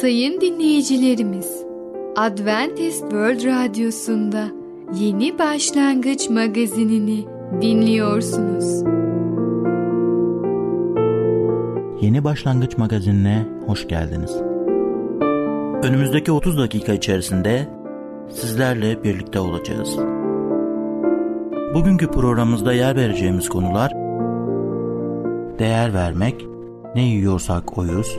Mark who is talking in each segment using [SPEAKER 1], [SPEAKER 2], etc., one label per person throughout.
[SPEAKER 1] Sayın dinleyicilerimiz, Adventist World Radyosu'nda Yeni Başlangıç magazinini dinliyorsunuz.
[SPEAKER 2] Yeni Başlangıç magazinine hoş geldiniz. Önümüzdeki 30 dakika içerisinde sizlerle birlikte olacağız. Bugünkü programımızda yer vereceğimiz konular değer vermek, ne yiyorsak oyuz,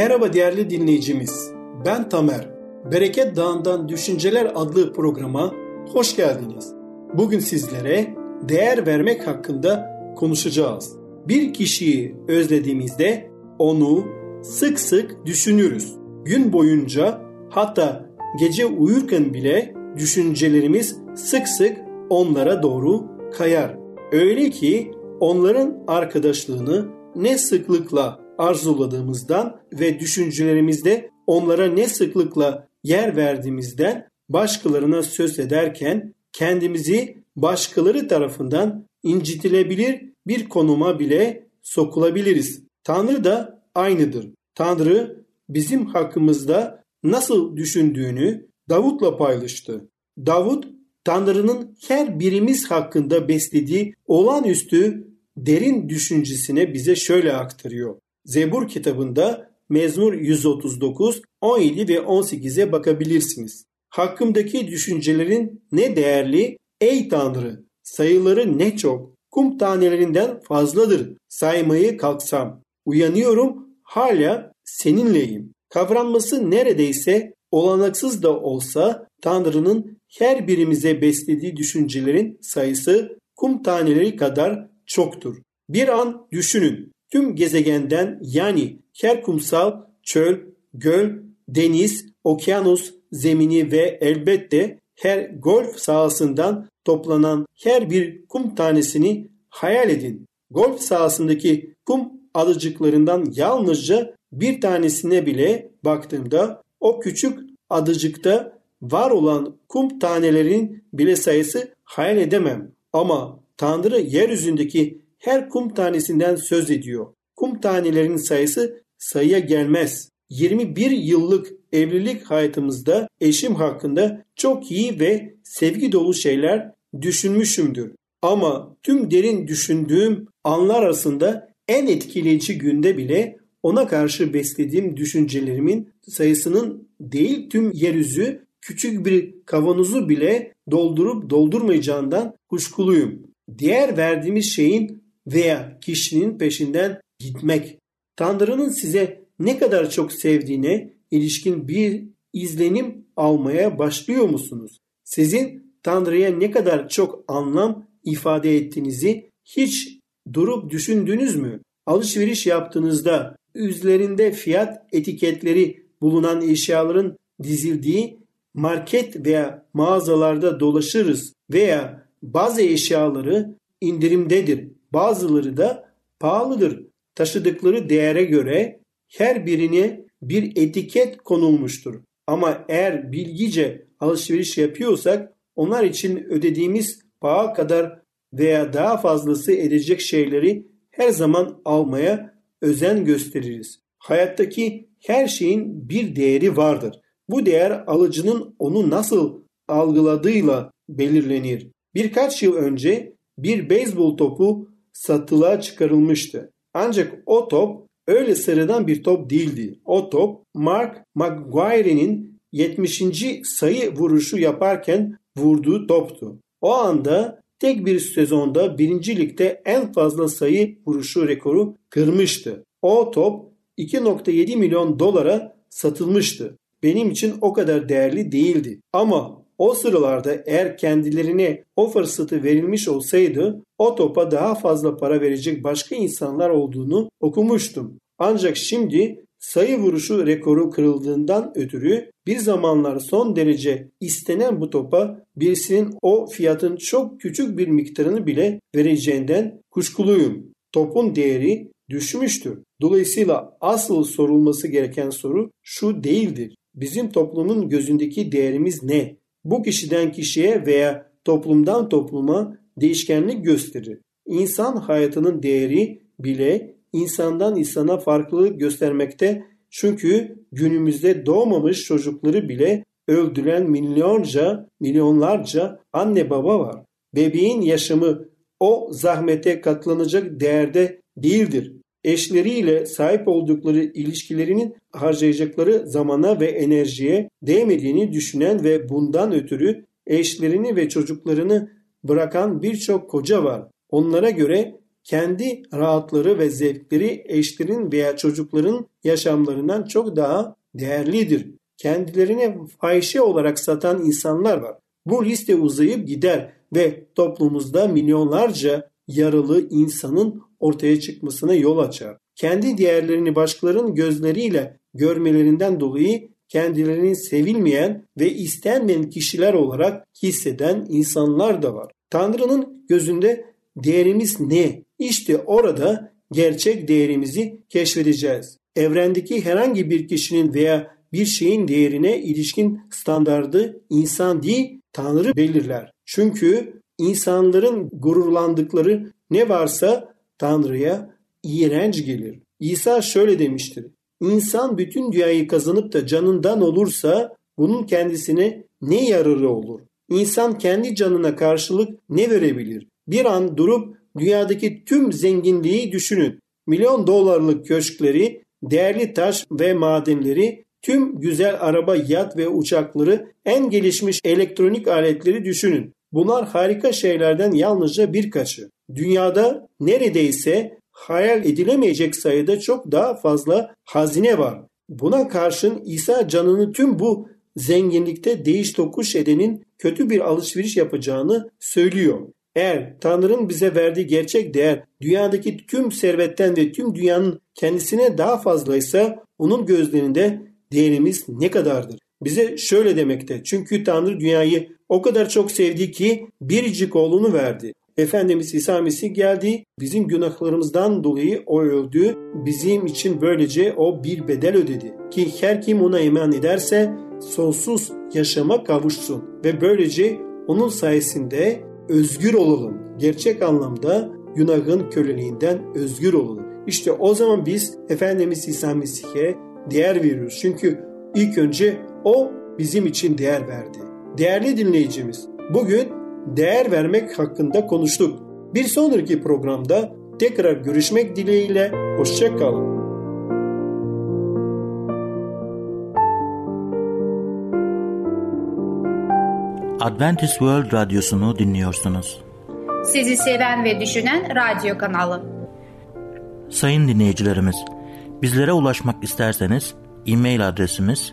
[SPEAKER 3] Merhaba değerli dinleyicimiz. Ben Tamer. Bereket Dağı'ndan Düşünceler adlı programa hoş geldiniz. Bugün sizlere değer vermek hakkında konuşacağız. Bir kişiyi özlediğimizde onu sık sık düşünürüz. Gün boyunca hatta gece uyurken bile düşüncelerimiz sık sık onlara doğru kayar. Öyle ki onların arkadaşlığını ne sıklıkla arzuladığımızdan ve düşüncelerimizde onlara ne sıklıkla yer verdiğimizden başkalarına söz ederken kendimizi başkaları tarafından incitilebilir bir konuma bile sokulabiliriz. Tanrı da aynıdır. Tanrı bizim hakkımızda nasıl düşündüğünü Davut'la paylaştı. Davut Tanrı'nın her birimiz hakkında beslediği olağanüstü derin düşüncesine bize şöyle aktarıyor. Zebur kitabında Mezmur 139, 17 ve 18'e bakabilirsiniz. Hakkımdaki düşüncelerin ne değerli ey Tanrı, sayıları ne çok, kum tanelerinden fazladır saymayı kalksam. Uyanıyorum hala seninleyim. Kavranması neredeyse olanaksız da olsa Tanrı'nın her birimize beslediği düşüncelerin sayısı kum taneleri kadar çoktur. Bir an düşünün. Tüm gezegenden yani her kumsal, çöl, göl, deniz, okyanus, zemini ve elbette her golf sahasından toplanan her bir kum tanesini hayal edin. Golf sahasındaki kum adıcıklarından yalnızca bir tanesine bile baktığımda o küçük adıcıkta var olan kum tanelerin bile sayısı hayal edemem. Ama Tanrı yeryüzündeki her kum tanesinden söz ediyor. Kum tanelerinin sayısı sayıya gelmez. 21 yıllık evlilik hayatımızda eşim hakkında çok iyi ve sevgi dolu şeyler düşünmüşümdür. Ama tüm derin düşündüğüm anlar arasında en etkileyici günde bile ona karşı beslediğim düşüncelerimin sayısının değil tüm yeryüzü küçük bir kavanozu bile doldurup doldurmayacağından kuşkuluyum. Diğer verdiğimiz şeyin veya kişinin peşinden gitmek. Tanrı'nın size ne kadar çok sevdiğine ilişkin bir izlenim almaya başlıyor musunuz? Sizin Tanrı'ya ne kadar çok anlam ifade ettiğinizi hiç durup düşündünüz mü? Alışveriş yaptığınızda üzerinde fiyat etiketleri bulunan eşyaların dizildiği market veya mağazalarda dolaşırız veya bazı eşyaları indirimdedir. Bazıları da pahalıdır. Taşıdıkları değere göre her birine bir etiket konulmuştur. Ama eğer bilgice alışveriş yapıyorsak onlar için ödediğimiz paha kadar veya daha fazlası edecek şeyleri her zaman almaya özen gösteririz. Hayattaki her şeyin bir değeri vardır. Bu değer alıcının onu nasıl algıladığıyla belirlenir. Birkaç yıl önce bir beyzbol topu satılığa çıkarılmıştı. Ancak o top öyle sıradan bir top değildi. O top Mark McGuire'nin 70. sayı vuruşu yaparken vurduğu toptu. O anda tek bir sezonda birinci ligde en fazla sayı vuruşu rekoru kırmıştı. O top 2.7 milyon dolara satılmıştı. Benim için o kadar değerli değildi. Ama o sıralarda eğer kendilerine o fırsatı verilmiş olsaydı o topa daha fazla para verecek başka insanlar olduğunu okumuştum. Ancak şimdi sayı vuruşu rekoru kırıldığından ötürü bir zamanlar son derece istenen bu topa birisinin o fiyatın çok küçük bir miktarını bile vereceğinden kuşkuluyum. Topun değeri düşmüştür. Dolayısıyla asıl sorulması gereken soru şu değildir. Bizim toplumun gözündeki değerimiz ne? Bu kişiden kişiye veya toplumdan topluma değişkenlik gösterir. İnsan hayatının değeri bile insandan insana farklılık göstermekte çünkü günümüzde doğmamış çocukları bile öldüren milyonca, milyonlarca anne baba var. Bebeğin yaşamı o zahmete katlanacak değerde değildir. Eşleriyle sahip oldukları ilişkilerinin harcayacakları zamana ve enerjiye değmediğini düşünen ve bundan ötürü eşlerini ve çocuklarını bırakan birçok koca var. Onlara göre kendi rahatları ve zevkleri eşlerin veya çocukların yaşamlarından çok daha değerlidir. Kendilerine fahişe olarak satan insanlar var. Bu liste uzayıp gider ve toplumumuzda milyonlarca yaralı insanın ortaya çıkmasına yol açar. Kendi değerlerini başkalarının gözleriyle görmelerinden dolayı kendilerini sevilmeyen ve istenmeyen kişiler olarak hisseden insanlar da var. Tanrı'nın gözünde değerimiz ne? İşte orada gerçek değerimizi keşfedeceğiz. Evrendeki herhangi bir kişinin veya bir şeyin değerine ilişkin standardı insan değil Tanrı belirler. Çünkü insanların gururlandıkları ne varsa Tanrı'ya iğrenç gelir. İsa şöyle demiştir. İnsan bütün dünyayı kazanıp da canından olursa bunun kendisine ne yararı olur? İnsan kendi canına karşılık ne verebilir? Bir an durup dünyadaki tüm zenginliği düşünün. Milyon dolarlık köşkleri, değerli taş ve madenleri, tüm güzel araba, yat ve uçakları, en gelişmiş elektronik aletleri düşünün. Bunlar harika şeylerden yalnızca birkaçı. Dünyada neredeyse hayal edilemeyecek sayıda çok daha fazla hazine var. Buna karşın İsa canını tüm bu zenginlikte değiş tokuş edenin kötü bir alışveriş yapacağını söylüyor. Eğer Tanrı'nın bize verdiği gerçek değer dünyadaki tüm servetten ve tüm dünyanın kendisine daha fazlaysa onun gözlerinde değerimiz ne kadardır? Bize şöyle demekte. Çünkü Tanrı dünyayı o kadar çok sevdi ki biricik oğlunu verdi. Efendimiz İsa Mesih geldi. Bizim günahlarımızdan dolayı o öldü. Bizim için böylece o bir bedel ödedi. Ki her kim ona iman ederse sonsuz yaşama kavuşsun. Ve böylece onun sayesinde özgür olalım. Gerçek anlamda günahın köleliğinden özgür olalım. İşte o zaman biz Efendimiz İsa Mesih'e değer veriyoruz. Çünkü ilk önce o bizim için değer verdi. Değerli dinleyicimiz, bugün değer vermek hakkında konuştuk. Bir sonraki programda tekrar görüşmek dileğiyle hoşçakalın.
[SPEAKER 2] Adventist World Radyosu'nu dinliyorsunuz.
[SPEAKER 4] Sizi seven ve düşünen radyo kanalı.
[SPEAKER 2] Sayın dinleyicilerimiz, bizlere ulaşmak isterseniz e-mail adresimiz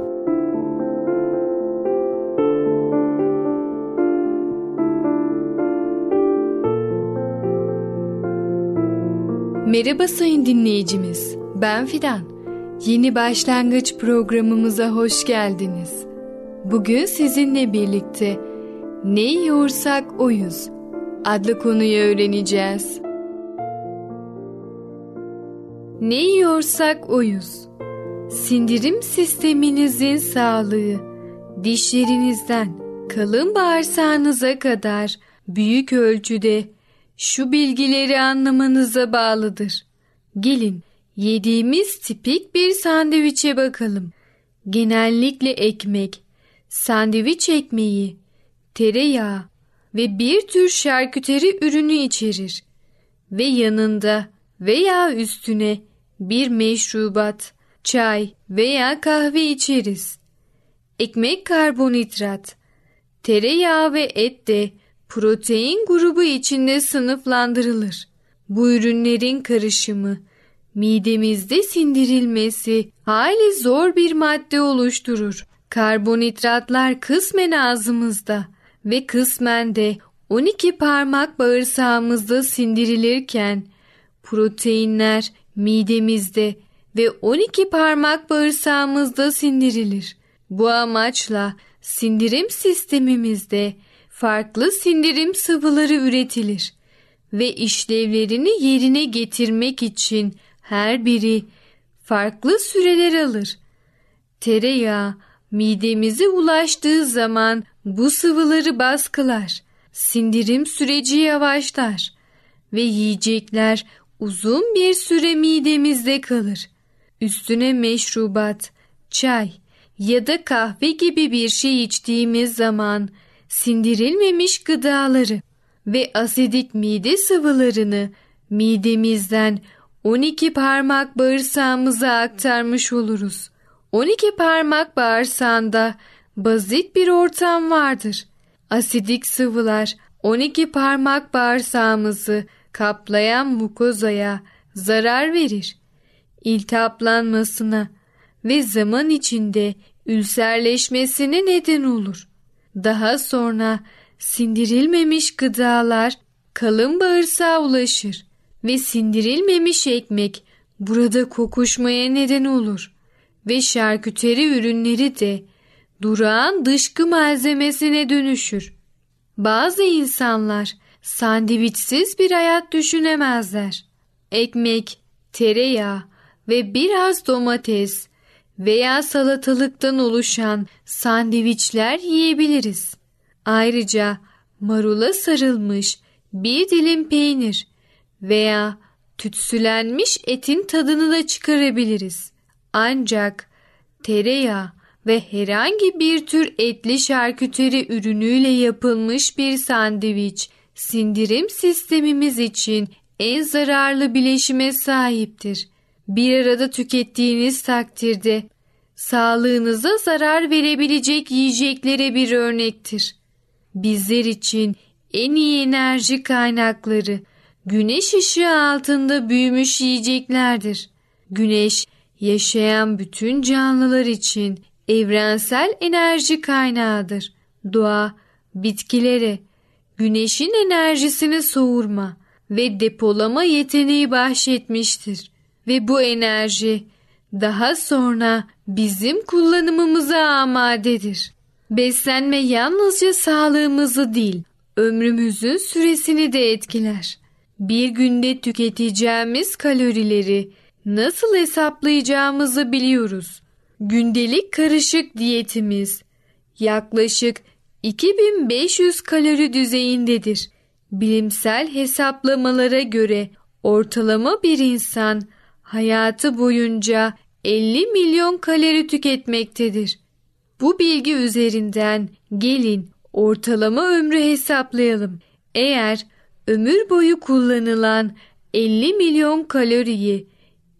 [SPEAKER 1] Merhaba sayın dinleyicimiz. Ben Fidan. Yeni başlangıç programımıza hoş geldiniz. Bugün sizinle birlikte ne yiyorsak oyuz adlı konuyu öğreneceğiz. Ne yiyorsak oyuz. sindirim sisteminizin sağlığı, dişlerinizden kalın bağırsağınıza kadar büyük ölçüde şu bilgileri anlamanıza bağlıdır. Gelin yediğimiz tipik bir sandviçe bakalım. Genellikle ekmek, sandviç ekmeği, tereyağı ve bir tür şarküteri ürünü içerir ve yanında veya üstüne bir meşrubat, çay veya kahve içeriz. Ekmek karbonhidrat, tereyağı ve et de protein grubu içinde sınıflandırılır. Bu ürünlerin karışımı midemizde sindirilmesi hali zor bir madde oluşturur. Karbonhidratlar kısmen ağzımızda ve kısmen de 12 parmak bağırsağımızda sindirilirken proteinler midemizde ve 12 parmak bağırsağımızda sindirilir. Bu amaçla sindirim sistemimizde farklı sindirim sıvıları üretilir ve işlevlerini yerine getirmek için her biri farklı süreler alır. Tereyağı midemize ulaştığı zaman bu sıvıları baskılar. Sindirim süreci yavaşlar ve yiyecekler uzun bir süre midemizde kalır. Üstüne meşrubat, çay ya da kahve gibi bir şey içtiğimiz zaman sindirilmemiş gıdaları ve asidik mide sıvılarını midemizden 12 parmak bağırsağımıza aktarmış oluruz. 12 parmak bağırsağında basit bir ortam vardır. Asidik sıvılar 12 parmak bağırsağımızı kaplayan mukozaya zarar verir. İltihaplanmasına ve zaman içinde ülserleşmesine neden olur. Daha sonra sindirilmemiş gıdalar kalın bağırsağa ulaşır ve sindirilmemiş ekmek burada kokuşmaya neden olur ve şarküteri ürünleri de durağan dışkı malzemesine dönüşür. Bazı insanlar sandviçsiz bir hayat düşünemezler. Ekmek, tereyağı ve biraz domates veya salatalıktan oluşan sandviçler yiyebiliriz. Ayrıca marula sarılmış bir dilim peynir veya tütsülenmiş etin tadını da çıkarabiliriz. Ancak tereyağı ve herhangi bir tür etli şarküteri ürünüyle yapılmış bir sandviç sindirim sistemimiz için en zararlı bileşime sahiptir. Bir arada tükettiğiniz takdirde sağlığınıza zarar verebilecek yiyeceklere bir örnektir. Bizler için en iyi enerji kaynakları güneş ışığı altında büyümüş yiyeceklerdir. Güneş yaşayan bütün canlılar için evrensel enerji kaynağıdır. Doğa bitkilere güneşin enerjisini soğurma ve depolama yeteneği bahşetmiştir ve bu enerji daha sonra bizim kullanımımıza amadedir. Beslenme yalnızca sağlığımızı değil, ömrümüzün süresini de etkiler. Bir günde tüketeceğimiz kalorileri nasıl hesaplayacağımızı biliyoruz. Gündelik karışık diyetimiz yaklaşık 2500 kalori düzeyindedir. Bilimsel hesaplamalara göre ortalama bir insan hayatı boyunca 50 milyon kalori tüketmektedir. Bu bilgi üzerinden gelin ortalama ömrü hesaplayalım. Eğer ömür boyu kullanılan 50 milyon kaloriyi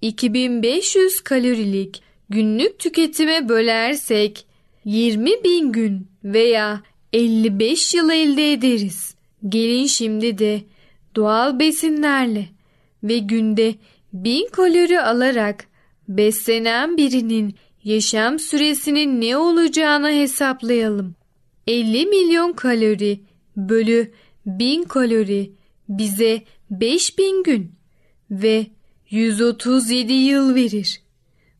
[SPEAKER 1] 2500 kalorilik günlük tüketime bölersek 20 bin gün veya 55 yıl elde ederiz. Gelin şimdi de doğal besinlerle ve günde 1000 kalori alarak beslenen birinin yaşam süresinin ne olacağını hesaplayalım. 50 milyon kalori bölü 1000 kalori bize 5000 gün ve 137 yıl verir.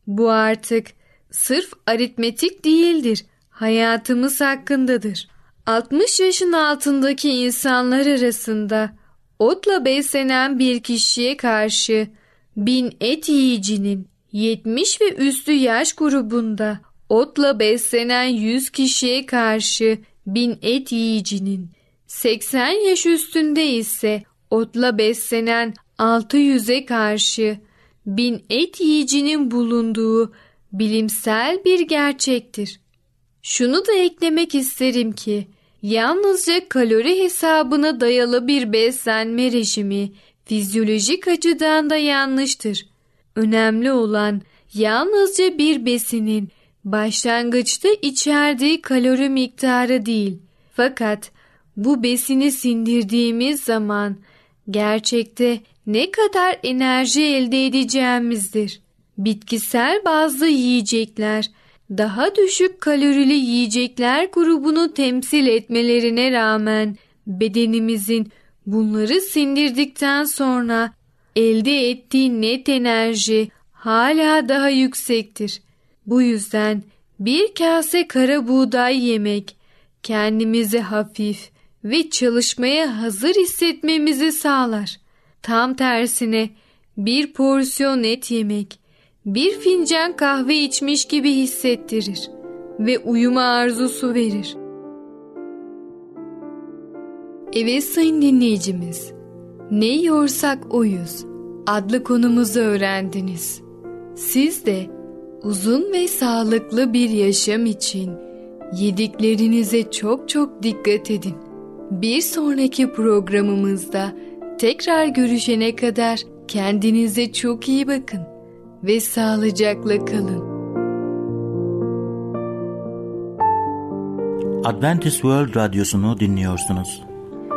[SPEAKER 1] Bu artık sırf aritmetik değildir, hayatımız hakkındadır. 60 yaşın altındaki insanlar arasında otla beslenen bir kişiye karşı bin et yiyicinin 70 ve üstü yaş grubunda otla beslenen 100 kişiye karşı 1000 et yiyicinin, 80 yaş üstünde ise otla beslenen 600'e karşı 1000 et yiyicinin bulunduğu bilimsel bir gerçektir. Şunu da eklemek isterim ki yalnızca kalori hesabına dayalı bir beslenme rejimi fizyolojik açıdan da yanlıştır. Önemli olan yalnızca bir besinin başlangıçta içerdiği kalori miktarı değil. Fakat bu besini sindirdiğimiz zaman gerçekte ne kadar enerji elde edeceğimizdir. Bitkisel bazlı yiyecekler daha düşük kalorili yiyecekler grubunu temsil etmelerine rağmen bedenimizin bunları sindirdikten sonra elde ettiği net enerji hala daha yüksektir. Bu yüzden bir kase kara buğday yemek kendimizi hafif ve çalışmaya hazır hissetmemizi sağlar. Tam tersine bir porsiyon et yemek bir fincan kahve içmiş gibi hissettirir ve uyuma arzusu verir. Evet sayın dinleyicimiz, ne yiyorsak oyuz adlı konumuzu öğrendiniz. Siz de uzun ve sağlıklı bir yaşam için yediklerinize çok çok dikkat edin. Bir sonraki programımızda tekrar görüşene kadar kendinize çok iyi bakın ve sağlıcakla kalın.
[SPEAKER 2] Adventist World Radyosu'nu dinliyorsunuz.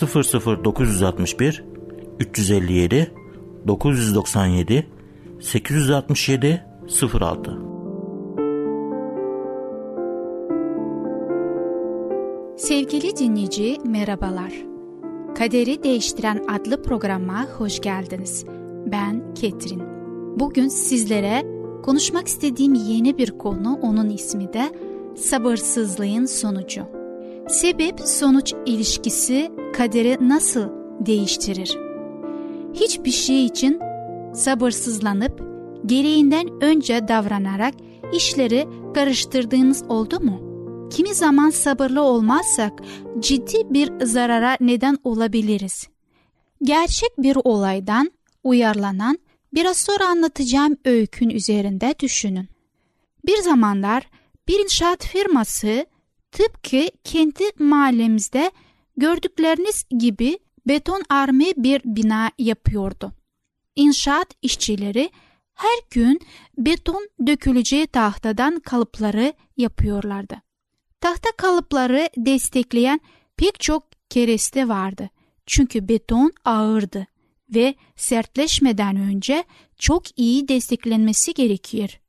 [SPEAKER 2] 00961 357 997 867 06
[SPEAKER 5] Sevgili dinleyici merhabalar. Kaderi Değiştiren adlı programa hoş geldiniz. Ben Ketrin. Bugün sizlere konuşmak istediğim yeni bir konu onun ismi de sabırsızlığın sonucu. Sebep sonuç ilişkisi kaderi nasıl değiştirir? Hiçbir şey için sabırsızlanıp gereğinden önce davranarak işleri karıştırdığınız oldu mu? Kimi zaman sabırlı olmazsak ciddi bir zarara neden olabiliriz. Gerçek bir olaydan uyarlanan biraz sonra anlatacağım öykün üzerinde düşünün. Bir zamanlar bir inşaat firması tıpkı kendi mahallemizde gördükleriniz gibi beton arme bir bina yapıyordu. İnşaat işçileri her gün beton döküleceği tahtadan kalıpları yapıyorlardı. Tahta kalıpları destekleyen pek çok kereste vardı. Çünkü beton ağırdı ve sertleşmeden önce çok iyi desteklenmesi gerekir.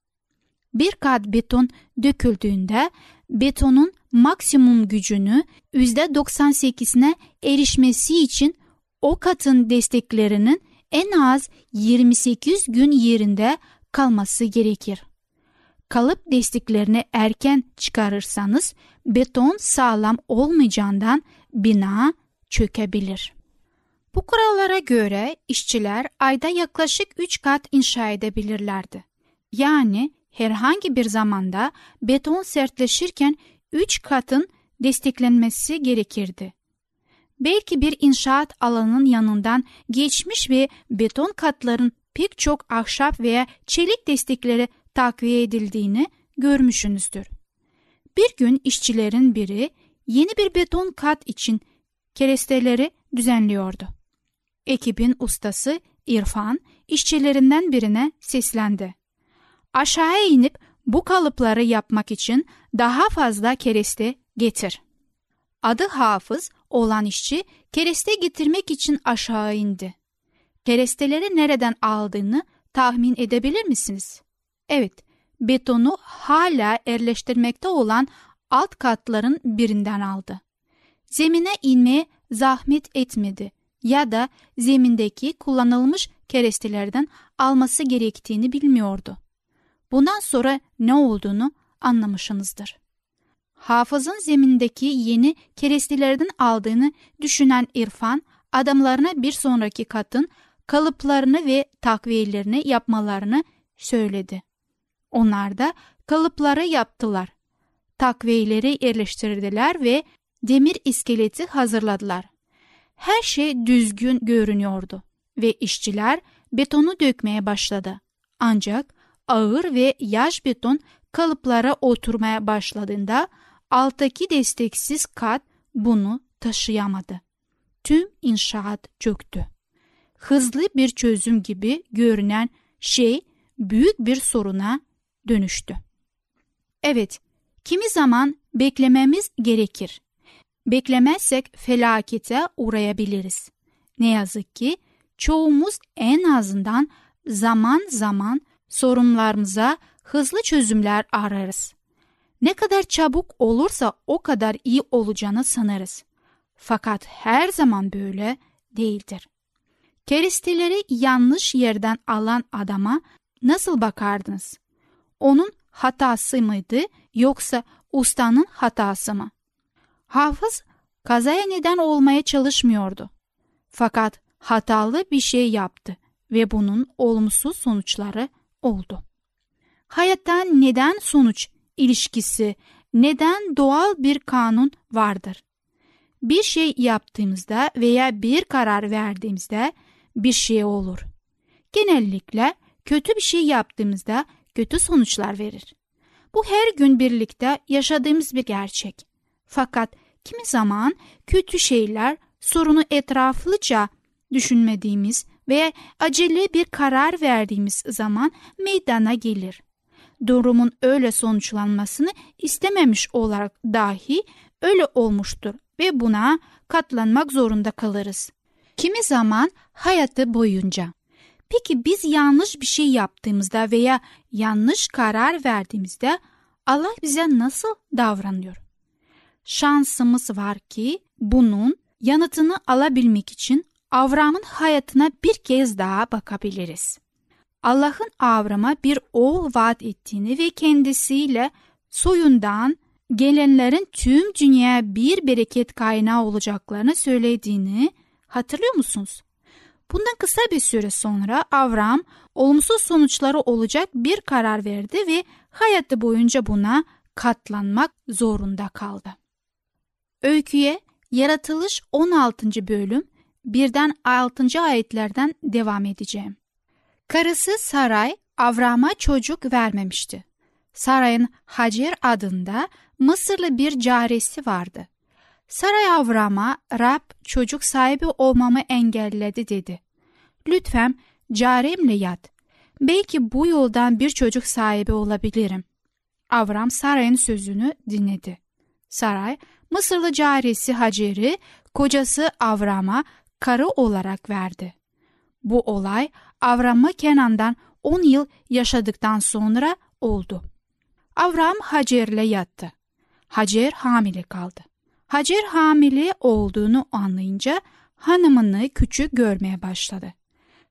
[SPEAKER 5] Bir kat beton döküldüğünde betonun maksimum gücünü %98'ine erişmesi için o katın desteklerinin en az 28 gün yerinde kalması gerekir. Kalıp desteklerini erken çıkarırsanız beton sağlam olmayacağından bina çökebilir. Bu kurallara göre işçiler ayda yaklaşık 3 kat inşa edebilirlerdi. Yani herhangi bir zamanda beton sertleşirken 3 katın desteklenmesi gerekirdi. Belki bir inşaat alanının yanından geçmiş ve beton katların pek çok ahşap veya çelik destekleri takviye edildiğini görmüşsünüzdür. Bir gün işçilerin biri yeni bir beton kat için keresteleri düzenliyordu. Ekibin ustası İrfan işçilerinden birine seslendi. Aşağıya inip bu kalıpları yapmak için daha fazla kereste getir. Adı Hafız olan işçi kereste getirmek için aşağı indi. Keresteleri nereden aldığını tahmin edebilir misiniz? Evet, betonu hala yerleştirmekte olan alt katların birinden aldı. Zemine inmeye zahmet etmedi ya da zemindeki kullanılmış kerestelerden alması gerektiğini bilmiyordu. Bundan sonra ne olduğunu anlamışsınızdır. Hafızın zemindeki yeni kerestelerden aldığını düşünen İrfan, adamlarına bir sonraki katın kalıplarını ve takviyelerini yapmalarını söyledi. Onlar da kalıpları yaptılar. Takviyeleri yerleştirdiler ve demir iskeleti hazırladılar. Her şey düzgün görünüyordu ve işçiler betonu dökmeye başladı. Ancak ağır ve yaş beton kalıplara oturmaya başladığında alttaki desteksiz kat bunu taşıyamadı. Tüm inşaat çöktü. Hızlı bir çözüm gibi görünen şey büyük bir soruna dönüştü. Evet, kimi zaman beklememiz gerekir. Beklemezsek felakete uğrayabiliriz. Ne yazık ki çoğumuz en azından zaman zaman sorunlarımıza hızlı çözümler ararız. Ne kadar çabuk olursa o kadar iyi olacağını sanırız. Fakat her zaman böyle değildir. Keresteleri yanlış yerden alan adama nasıl bakardınız? Onun hatası mıydı yoksa ustanın hatası mı? Hafız kazaya neden olmaya çalışmıyordu. Fakat hatalı bir şey yaptı ve bunun olumsuz sonuçları oldu. Hayattan neden sonuç ilişkisi, neden doğal bir kanun vardır? Bir şey yaptığımızda veya bir karar verdiğimizde bir şey olur. Genellikle kötü bir şey yaptığımızda kötü sonuçlar verir. Bu her gün birlikte yaşadığımız bir gerçek. Fakat kimi zaman kötü şeyler sorunu etraflıca düşünmediğimiz veya acele bir karar verdiğimiz zaman meydana gelir. Durumun öyle sonuçlanmasını istememiş olarak dahi öyle olmuştur ve buna katlanmak zorunda kalırız. Kimi zaman hayatı boyunca. Peki biz yanlış bir şey yaptığımızda veya yanlış karar verdiğimizde Allah bize nasıl davranıyor? Şansımız var ki bunun yanıtını alabilmek için Avram'ın hayatına bir kez daha bakabiliriz. Allah'ın Avram'a bir oğul vaat ettiğini ve kendisiyle soyundan gelenlerin tüm dünyaya bir bereket kaynağı olacaklarını söylediğini hatırlıyor musunuz? Bundan kısa bir süre sonra Avram olumsuz sonuçları olacak bir karar verdi ve hayatı boyunca buna katlanmak zorunda kaldı. Öyküye Yaratılış 16. bölüm birden 6. ayetlerden devam edeceğim. Karısı Saray Avram'a çocuk vermemişti. Saray'ın Hacer adında Mısırlı bir caresi vardı. Saray Avram'a Rab çocuk sahibi olmamı engelledi dedi. Lütfen caremle yat. Belki bu yoldan bir çocuk sahibi olabilirim. Avram Saray'ın sözünü dinledi. Saray, Mısırlı caresi Hacer'i kocası Avram'a karı olarak verdi. Bu olay Avram'ı Kenan'dan 10 yıl yaşadıktan sonra oldu. Avram Hacer'le yattı. Hacer hamile kaldı. Hacer hamile olduğunu anlayınca hanımını küçük görmeye başladı.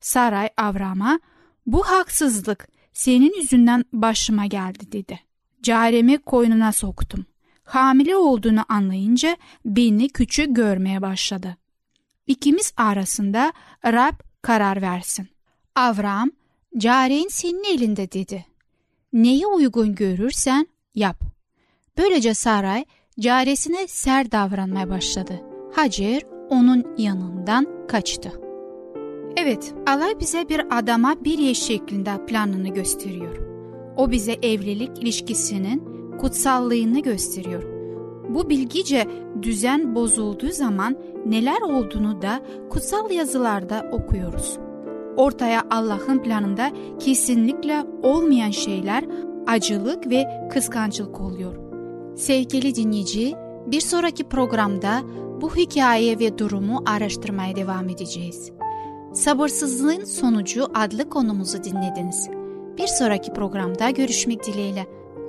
[SPEAKER 5] Saray Avram'a bu haksızlık senin yüzünden başıma geldi dedi. Caremi koynuna soktum. Hamile olduğunu anlayınca beni küçük görmeye başladı. İkimiz arasında Rab karar versin. Avram, caren senin elinde dedi. Neyi uygun görürsen yap. Böylece Saray caresine ser davranmaya başladı. Hacer onun yanından kaçtı. Evet, Allah bize bir adama bir eş şeklinde planını gösteriyor. O bize evlilik ilişkisinin kutsallığını gösteriyor. Bu bilgice düzen bozulduğu zaman neler olduğunu da kutsal yazılarda okuyoruz. Ortaya Allah'ın planında kesinlikle olmayan şeyler acılık ve kıskançlık oluyor. Sevgili dinleyici, bir sonraki programda bu hikaye ve durumu araştırmaya devam edeceğiz. Sabırsızlığın sonucu adlı konumuzu dinlediniz. Bir sonraki programda görüşmek dileğiyle.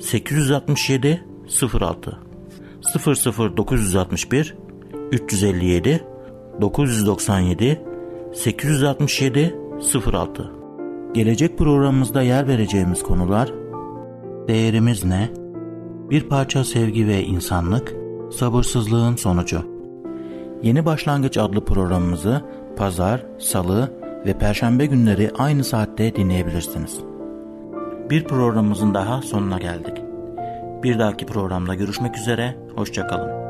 [SPEAKER 2] 867 06 00961 357 997 867 06 Gelecek programımızda yer vereceğimiz konular Değerimiz ne? Bir parça sevgi ve insanlık, sabırsızlığın sonucu. Yeni Başlangıç adlı programımızı pazar, salı ve perşembe günleri aynı saatte dinleyebilirsiniz. Bir programımızın daha sonuna geldik. Bir dahaki programda görüşmek üzere, hoşçakalın.